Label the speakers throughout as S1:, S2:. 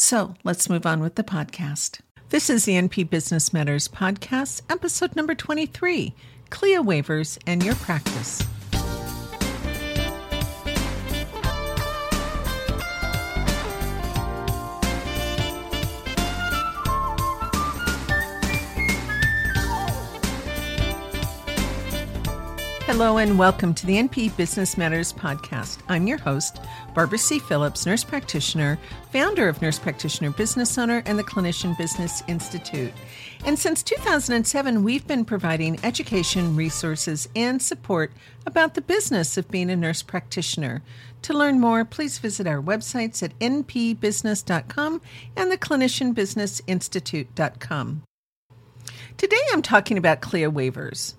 S1: So let's move on with the podcast. This is the NP Business Matters podcast, episode number 23 CLIA waivers and your practice. Hello and welcome to the NP Business Matters podcast. I'm your host, Barbara C. Phillips, nurse practitioner, founder of Nurse Practitioner Business Owner and the Clinician Business Institute. And since 2007, we've been providing education, resources, and support about the business of being a nurse practitioner. To learn more, please visit our websites at npbusiness.com and the clinicianbusinessinstitute.com. Today I'm talking about CLIA waivers.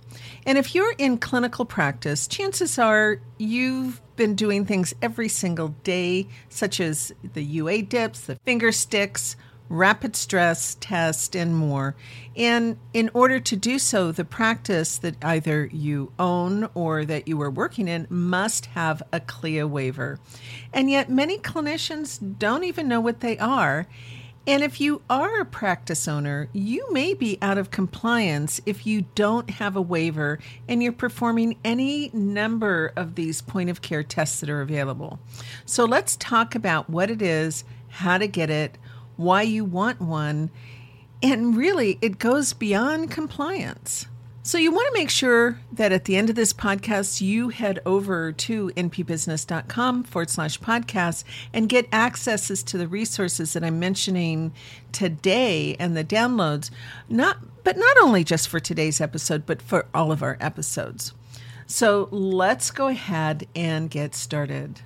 S1: And if you're in clinical practice, chances are you've been doing things every single day, such as the UA dips, the finger sticks, rapid strep test, and more. And in order to do so, the practice that either you own or that you are working in must have a CLIA waiver. And yet, many clinicians don't even know what they are. And if you are a practice owner, you may be out of compliance if you don't have a waiver and you're performing any number of these point of care tests that are available. So let's talk about what it is, how to get it, why you want one, and really it goes beyond compliance. So, you want to make sure that at the end of this podcast, you head over to npbusiness.com forward slash podcast and get accesses to the resources that I'm mentioning today and the downloads, not, but not only just for today's episode, but for all of our episodes. So, let's go ahead and get started.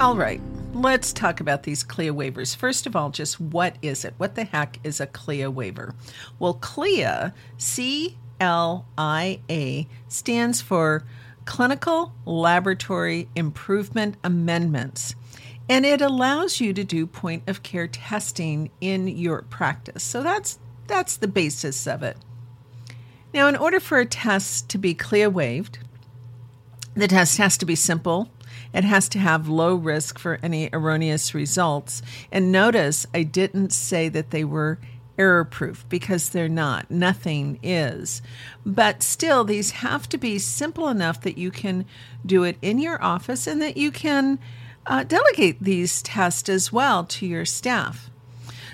S1: All right. Let's talk about these CLIA waivers. First of all, just what is it? What the heck is a CLIA waiver? Well, CLIA, C L I A, stands for Clinical Laboratory Improvement Amendments. And it allows you to do point of care testing in your practice. So that's that's the basis of it. Now, in order for a test to be CLIA waived, the test has to be simple, it has to have low risk for any erroneous results. And notice I didn't say that they were error proof because they're not. Nothing is. But still, these have to be simple enough that you can do it in your office and that you can uh, delegate these tests as well to your staff.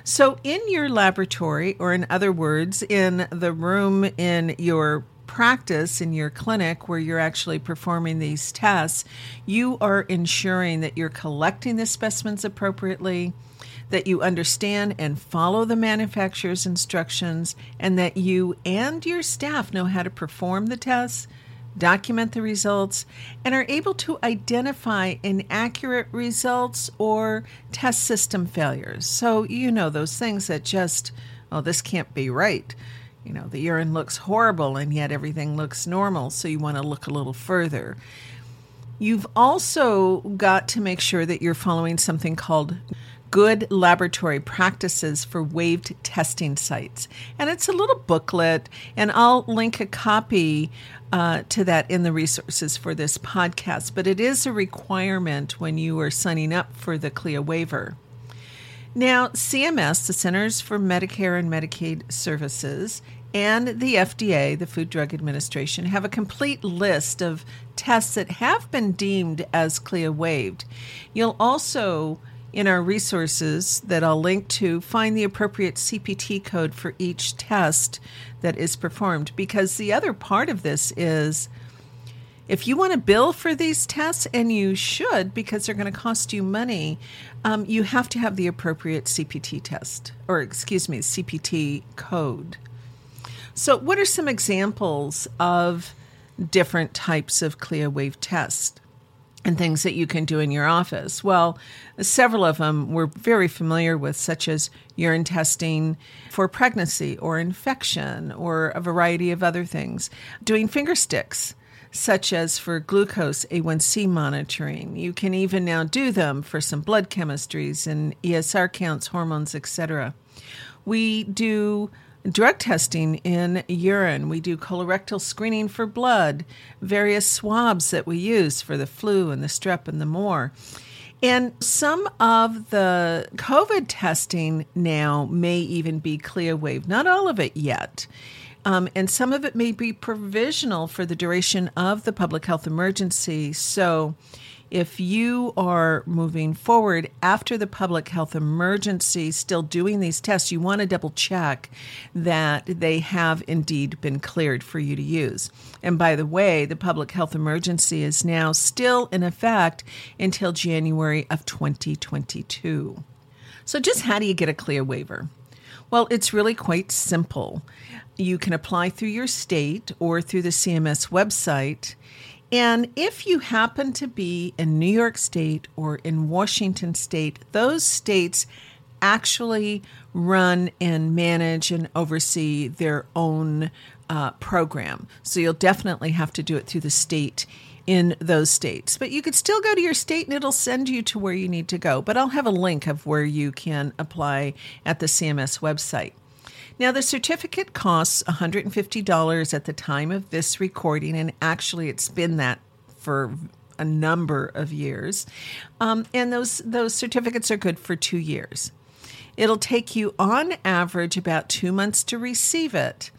S1: So, in your laboratory, or in other words, in the room in your practice in your clinic where you're actually performing these tests, you are ensuring that you're collecting the specimens appropriately, that you understand and follow the manufacturer's instructions, and that you and your staff know how to perform the tests, document the results, and are able to identify inaccurate results or test system failures. So, you know, those things that just, oh, this can't be right you know, the urine looks horrible and yet everything looks normal, so you want to look a little further. You've also got to make sure that you're following something called good laboratory practices for waived testing sites. And it's a little booklet, and I'll link a copy uh, to that in the resources for this podcast. But it is a requirement when you are signing up for the CLIA waiver. Now, CMS, the Centers for Medicare and Medicaid Services, and the FDA, the Food Drug Administration, have a complete list of tests that have been deemed as CLIA waived. You'll also in our resources that I'll link to find the appropriate CPT code for each test that is performed. Because the other part of this is if you want to bill for these tests, and you should because they're going to cost you money, um, you have to have the appropriate CPT test, or excuse me, CPT code. So, what are some examples of different types of CLIA-waived tests? and things that you can do in your office. Well, several of them we're very familiar with, such as urine testing for pregnancy or infection or a variety of other things. Doing finger sticks, such as for glucose A1C monitoring. You can even now do them for some blood chemistries and ESR counts, hormones, etc. We do drug testing in urine. We do colorectal screening for blood, various swabs that we use for the flu and the strep and the more. And some of the COVID testing now may even be CLIA-waived, not all of it yet. Um, and some of it may be provisional for the duration of the public health emergency. So if you are moving forward after the public health emergency, still doing these tests, you want to double check that they have indeed been cleared for you to use. And by the way, the public health emergency is now still in effect until January of 2022. So, just how do you get a CLIA waiver? Well, it's really quite simple. You can apply through your state or through the CMS website and if you happen to be in New York State or in Washington State, those states actually run and manage and oversee their own uh, program. So you'll definitely have to do it through the state in those states. But you could still go to your state and it'll send you to where you need to go. But I'll have a link of where you can apply at the CMS website. Now, the certificate costs $150 at the time of this recording, and actually, it's been that for a number of years. Um, and those, those certificates are good for two years. It'll take you, on average, about two months to receive it.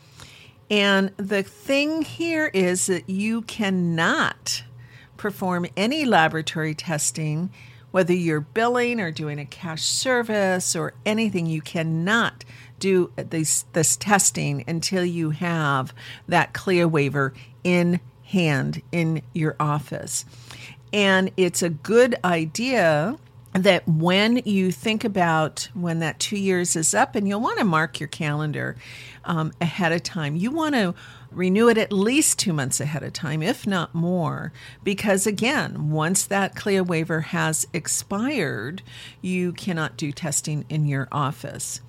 S1: And the thing here is that you cannot perform any laboratory testing, whether you're billing or doing a cash service or anything, you cannot do this, this testing until you have that CLIA waiver in hand in your office. And it's a good idea that when you think about when that two years is up, and you'll want to mark your calendar um, ahead of time, you want to renew it at least two months ahead of time, if not more, because again, once that CLIA waiver has expired, you cannot do testing in your office.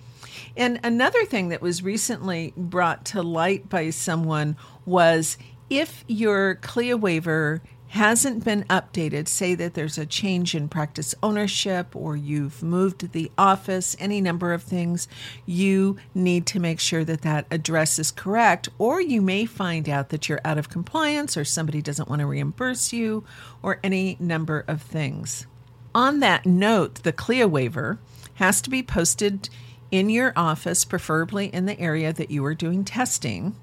S1: And another thing that was recently brought to light by someone was if your CLIA waiver hasn't been updated, say that there's a change in practice ownership or you've moved the office, any number of things, you need to make sure that that address is correct. Or you may find out that you're out of compliance or somebody doesn't want to reimburse you or any number of things. On that note, the CLIA waiver has to be posted in your office, preferably in the area that you are doing testing.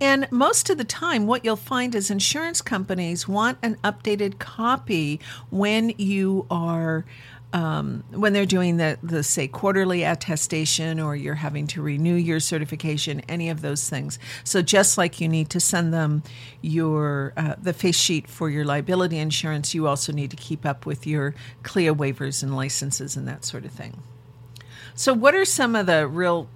S1: And most of the time, what you'll find is insurance companies want an updated copy when you are. Um, when they're doing the, the say quarterly attestation or you're having to renew your certification any of those things so just like you need to send them your uh, the face sheet for your liability insurance you also need to keep up with your clia waivers and licenses and that sort of thing so, what are some of the real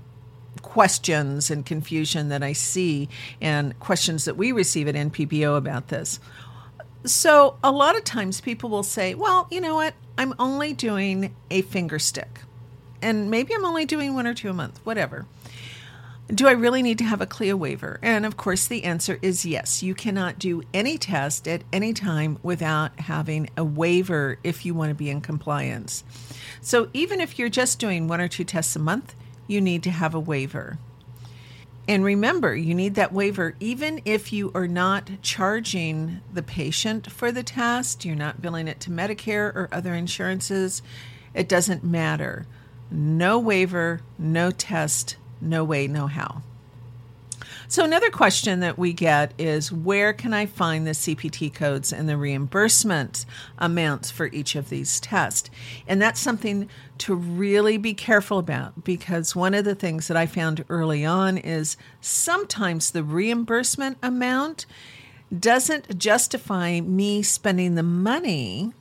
S1: questions and confusion that I see and questions that we receive at NPBO about this? So, a lot of times people will say, well, you know what? I'm only doing a finger stick. And maybe I'm only doing one or two a month, whatever. Do I really need to have a CLIA waiver? And of course, the answer is yes. You cannot do any test at any time without having a waiver if you want to be in compliance. So even if you're just doing one or two tests a month, you need to have a waiver. And remember, you need that waiver even if you are not charging the patient for the test, you're not billing it to Medicare or other insurances. It doesn't matter. No waiver, no test, no way, no how. So, another question that we get is where can I find the CPT codes and the reimbursement amounts for each of these tests? And that's something to really be careful about because one of the things that I found early on is sometimes the reimbursement amount doesn't justify me spending the money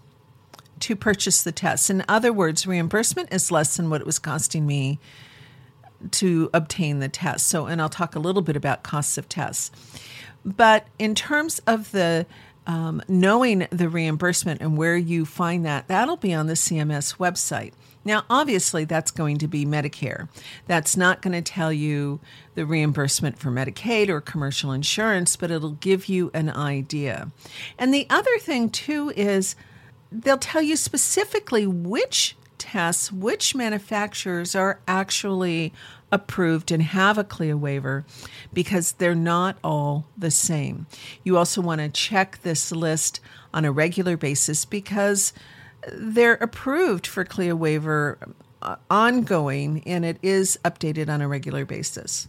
S1: to purchase the test. In other words, reimbursement is less than what it was costing me to obtain the test. So, and I'll talk a little bit about costs of tests. But in terms of the um, knowing the reimbursement and where you find that, that'll be on the CMS website. Now, obviously, that's going to be Medicare. That's not going to tell you the reimbursement for Medicaid or commercial insurance, but it'll give you an idea. And the other thing, too, is they'll tell you specifically which tests, which manufacturers are actually approved and have a CLIA waiver because they're not all the same. You also want to check this list on a regular basis because they're approved for CLIA waiver uh, ongoing and it is updated on a regular basis.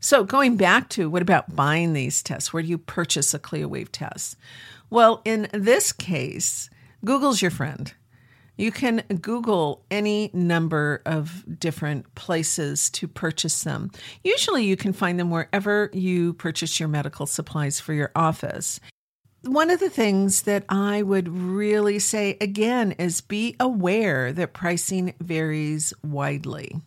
S1: So, going back to what about buying these tests? Where do you purchase a CLIA waiver test? Well, in this case, Google's your friend. You can Google any number of different places to purchase them. Usually, you can find them wherever you purchase your medical supplies for your office. One of the things that I would really say again is be aware that pricing varies widely,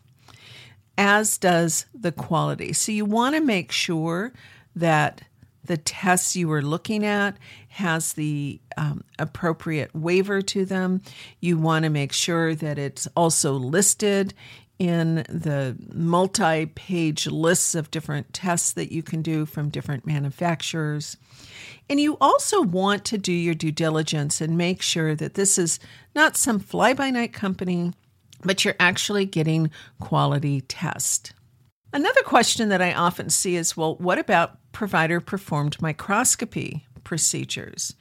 S1: as does the quality. So, you want to make sure that the tests you are looking at has the um, appropriate waiver to them. You want to make sure that it's also listed in the multi page lists of different tests that you can do from different manufacturers. And you also want to do your due diligence and make sure that this is not some fly by night company, but you're actually getting quality test. Another question that I often see is well, what about provider performed microscopy procedures?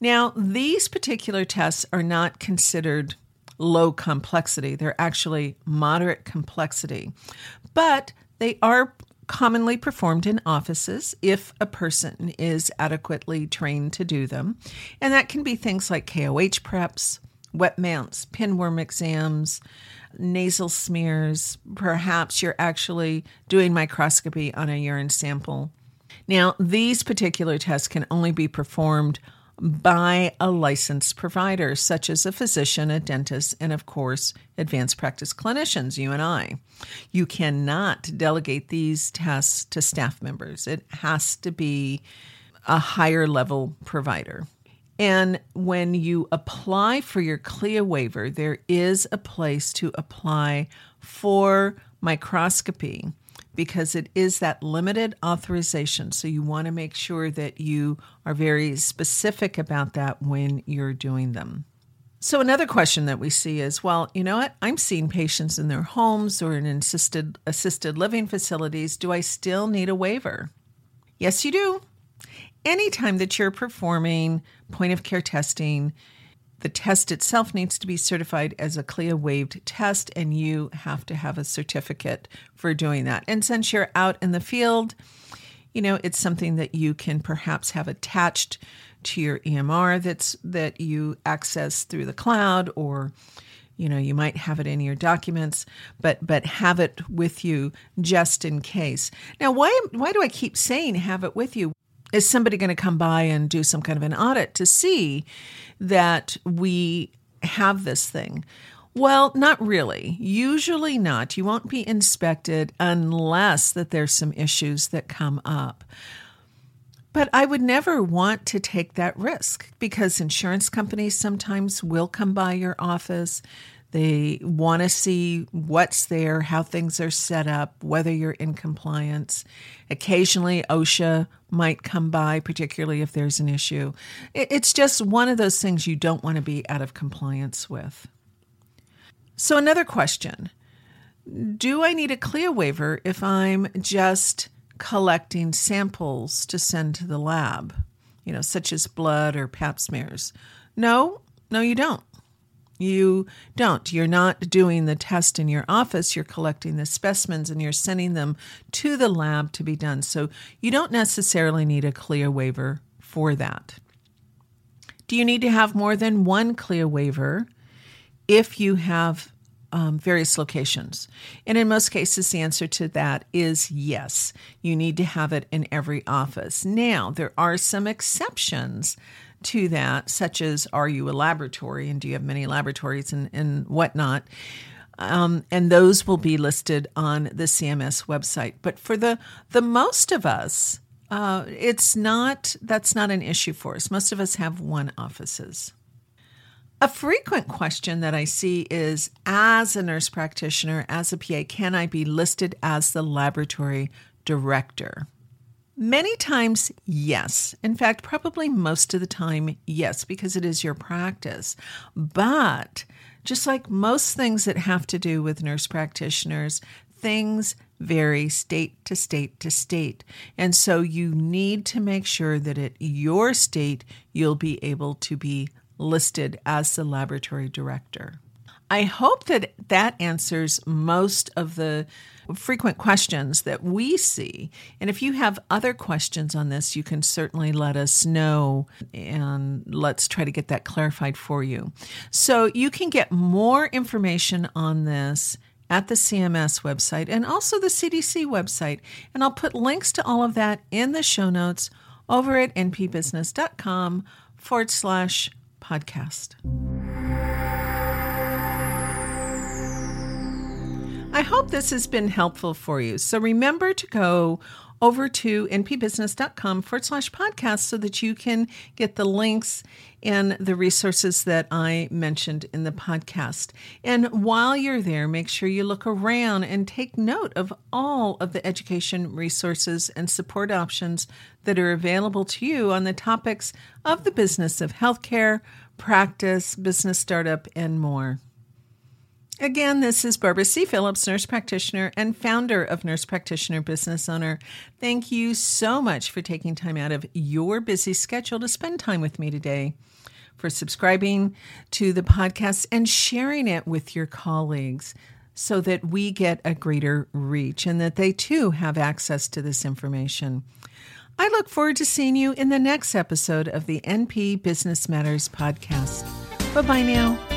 S1: Now, these particular tests are not considered low complexity, they're actually moderate complexity, but they are commonly performed in offices if a person is adequately trained to do them. And that can be things like KOH preps, wet mounts, pinworm exams, nasal smears. Perhaps you're actually doing microscopy on a urine sample. Now, these particular tests can only be performed by a licensed provider, such as a physician, a dentist, and of course, advanced practice clinicians, you and I. You cannot delegate these tests to staff members, it has to be a higher level provider. And when you apply for your CLIA waiver, there is a place to apply for microscopy because it is that limited authorization. So you want to make sure that you are very specific about that when you're doing them. So, another question that we see is well, you know what? I'm seeing patients in their homes or in assisted, assisted living facilities. Do I still need a waiver? Yes, you do anytime that you're performing point of care testing, the test itself needs to be certified as a CLIA waived test, and you have to have a certificate for doing that. And since you're out in the field, you know, it's something that you can perhaps have attached to your EMR that's that you access through the cloud or you know you might have it in your documents but but have it with you just in case now why why do i keep saying have it with you is somebody going to come by and do some kind of an audit to see that we have this thing? Well, not really. Usually not. You won't be inspected unless that there's some issues that come up. But I would never want to take that risk because insurance companies sometimes will come by your office. They want to see what's there, how things are set up, whether you're in compliance. Occasionally, OSHA might come by, particularly if there's an issue. It's just one of those things you don't want to be out of compliance with. So, another question Do I need a CLIA waiver if I'm just collecting samples to send to the lab, you know, such as blood or pap smears? No, no, you don't. You don't. You're not doing the test in your office. You're collecting the specimens and you're sending them to the lab to be done. So you don't necessarily need a CLIA waiver for that. Do you need to have more than one CLIA waiver if you have um, various locations? And in most cases, the answer to that is yes. You need to have it in every office. Now, there are some exceptions to that, such as are you a laboratory and do you have many laboratories and, and whatnot? Um, and those will be listed on the CMS website. But for the the most of us, uh, it's not that's not an issue for us. Most of us have one offices. A frequent question that I see is as a nurse practitioner, as a PA, can I be listed as the laboratory director? Many times, yes. In fact, probably most of the time, yes, because it is your practice. But just like most things that have to do with nurse practitioners, things vary state to state to state. And so you need to make sure that at your state, you'll be able to be listed as the laboratory director. I hope that that answers most of the frequent questions that we see. And if you have other questions on this, you can certainly let us know and let's try to get that clarified for you. So you can get more information on this at the CMS website and also the CDC website. And I'll put links to all of that in the show notes over at npbusiness.com forward slash podcast. I hope this has been helpful for you. So remember to go over to npbusiness.com forward slash podcast so that you can get the links and the resources that I mentioned in the podcast. And while you're there, make sure you look around and take note of all of the education resources and support options that are available to you on the topics of the business of healthcare, practice, business startup, and more. Again, this is Barbara C. Phillips, nurse practitioner and founder of Nurse Practitioner Business Owner. Thank you so much for taking time out of your busy schedule to spend time with me today, for subscribing to the podcast and sharing it with your colleagues so that we get a greater reach and that they too have access to this information. I look forward to seeing you in the next episode of the NP Business Matters podcast. Bye bye now.